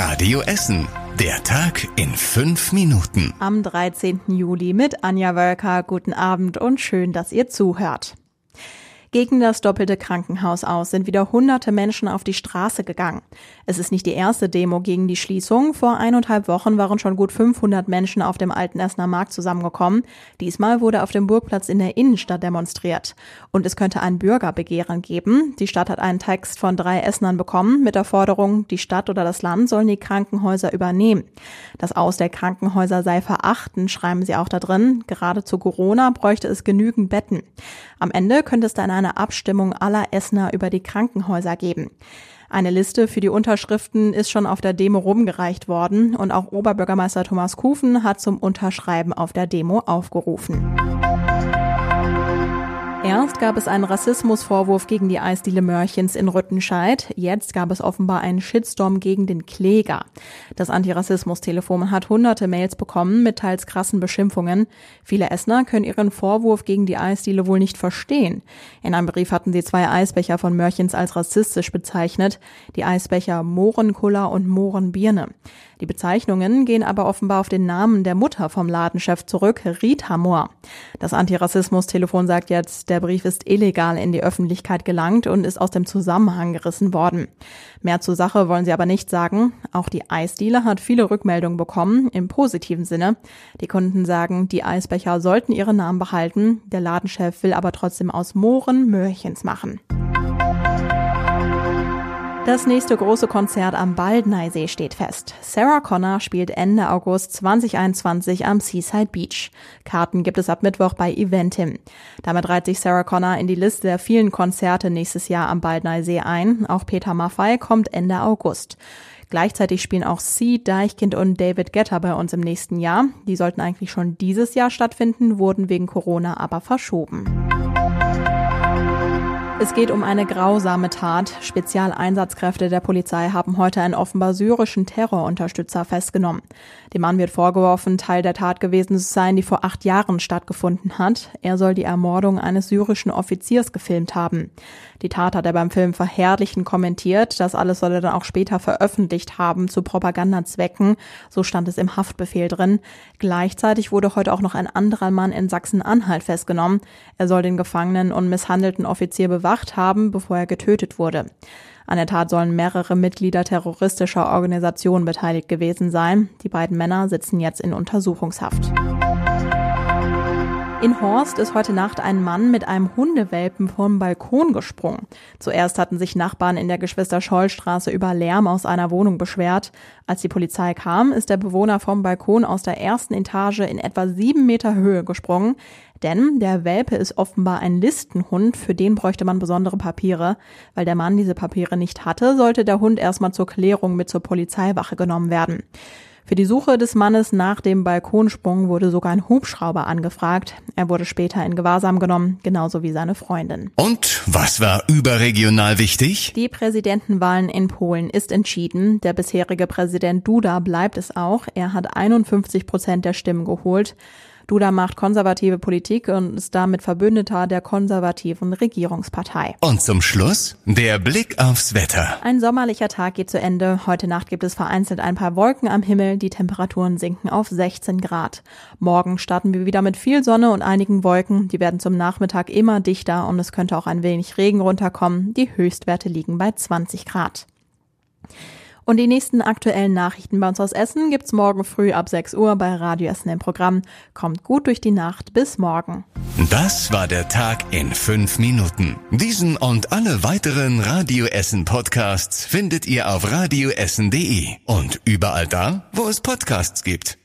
Radio Essen. Der Tag in fünf Minuten. Am 13. Juli mit Anja Wölker. Guten Abend und schön, dass ihr zuhört. Gegen das doppelte Krankenhaus aus sind wieder hunderte Menschen auf die Straße gegangen. Es ist nicht die erste Demo gegen die Schließung. Vor eineinhalb Wochen waren schon gut 500 Menschen auf dem alten Essener Markt zusammengekommen. Diesmal wurde auf dem Burgplatz in der Innenstadt demonstriert. Und es könnte ein Bürgerbegehren geben. Die Stadt hat einen Text von drei Essenern bekommen mit der Forderung, die Stadt oder das Land sollen die Krankenhäuser übernehmen. Das Aus der Krankenhäuser sei verachten, schreiben sie auch da drin. Gerade zu Corona bräuchte es genügend Betten. Am Ende könnte es dann eine Abstimmung aller Essener über die Krankenhäuser geben. Eine Liste für die Unterschriften ist schon auf der Demo rumgereicht worden und auch Oberbürgermeister Thomas Kufen hat zum Unterschreiben auf der Demo aufgerufen. Erst gab es einen Rassismusvorwurf gegen die Eisdiele Mörchens in Rüttenscheid. Jetzt gab es offenbar einen Shitstorm gegen den Kläger. Das Antirassismus-Telefon hat hunderte Mails bekommen mit teils krassen Beschimpfungen. Viele Essener können ihren Vorwurf gegen die Eisdiele wohl nicht verstehen. In einem Brief hatten sie zwei Eisbecher von Mörchens als rassistisch bezeichnet. Die Eisbecher Mohrenkuller und Mohrenbirne. Die Bezeichnungen gehen aber offenbar auf den Namen der Mutter vom Ladenchef zurück, Rita Mohr. Das Antirassismus-Telefon sagt jetzt, der Brief ist illegal in die Öffentlichkeit gelangt und ist aus dem Zusammenhang gerissen worden. Mehr zur Sache wollen sie aber nicht sagen. Auch die Eisdiele hat viele Rückmeldungen bekommen, im positiven Sinne. Die Kunden sagen, die Eisbecher sollten ihren Namen behalten. Der Ladenchef will aber trotzdem aus Mohren Möhrchens machen. Das nächste große Konzert am Baldneisee steht fest. Sarah Connor spielt Ende August 2021 am Seaside Beach. Karten gibt es ab Mittwoch bei Eventim. Damit reiht sich Sarah Connor in die Liste der vielen Konzerte nächstes Jahr am Baldneisee ein. Auch Peter Maffay kommt Ende August. Gleichzeitig spielen auch Sie, Deichkind und David Getter bei uns im nächsten Jahr. Die sollten eigentlich schon dieses Jahr stattfinden, wurden wegen Corona aber verschoben. Es geht um eine grausame Tat. Spezialeinsatzkräfte der Polizei haben heute einen offenbar syrischen Terrorunterstützer festgenommen. Dem Mann wird vorgeworfen, Teil der Tat gewesen zu sein, die vor acht Jahren stattgefunden hat. Er soll die Ermordung eines syrischen Offiziers gefilmt haben. Die Tat hat er beim Film verherrlichen kommentiert. Das alles soll er dann auch später veröffentlicht haben zu Propagandazwecken. So stand es im Haftbefehl drin. Gleichzeitig wurde heute auch noch ein anderer Mann in Sachsen-Anhalt festgenommen. Er soll den gefangenen und misshandelten Offizier bewacht haben, bevor er getötet wurde. An der Tat sollen mehrere Mitglieder terroristischer Organisationen beteiligt gewesen sein. Die beiden Männer sitzen jetzt in Untersuchungshaft. In Horst ist heute Nacht ein Mann mit einem Hundewelpen vom Balkon gesprungen. Zuerst hatten sich Nachbarn in der Geschwister-Scholl-Straße über Lärm aus einer Wohnung beschwert. Als die Polizei kam, ist der Bewohner vom Balkon aus der ersten Etage in etwa sieben Meter Höhe gesprungen. Denn der Welpe ist offenbar ein Listenhund, für den bräuchte man besondere Papiere. Weil der Mann diese Papiere nicht hatte, sollte der Hund erstmal zur Klärung mit zur Polizeiwache genommen werden. Für die Suche des Mannes nach dem Balkonsprung wurde sogar ein Hubschrauber angefragt. Er wurde später in Gewahrsam genommen, genauso wie seine Freundin. Und was war überregional wichtig? Die Präsidentenwahlen in Polen ist entschieden. Der bisherige Präsident Duda bleibt es auch. Er hat 51 Prozent der Stimmen geholt. Duda macht konservative Politik und ist damit Verbündeter der konservativen Regierungspartei. Und zum Schluss der Blick aufs Wetter. Ein sommerlicher Tag geht zu Ende. Heute Nacht gibt es vereinzelt ein paar Wolken am Himmel. Die Temperaturen sinken auf 16 Grad. Morgen starten wir wieder mit viel Sonne und einigen Wolken. Die werden zum Nachmittag immer dichter und es könnte auch ein wenig Regen runterkommen. Die Höchstwerte liegen bei 20 Grad. Und die nächsten aktuellen Nachrichten bei uns aus Essen gibt's morgen früh ab 6 Uhr bei Radio Essen im Programm. Kommt gut durch die Nacht. Bis morgen. Das war der Tag in fünf Minuten. Diesen und alle weiteren Radio Essen Podcasts findet ihr auf radioessen.de und überall da, wo es Podcasts gibt.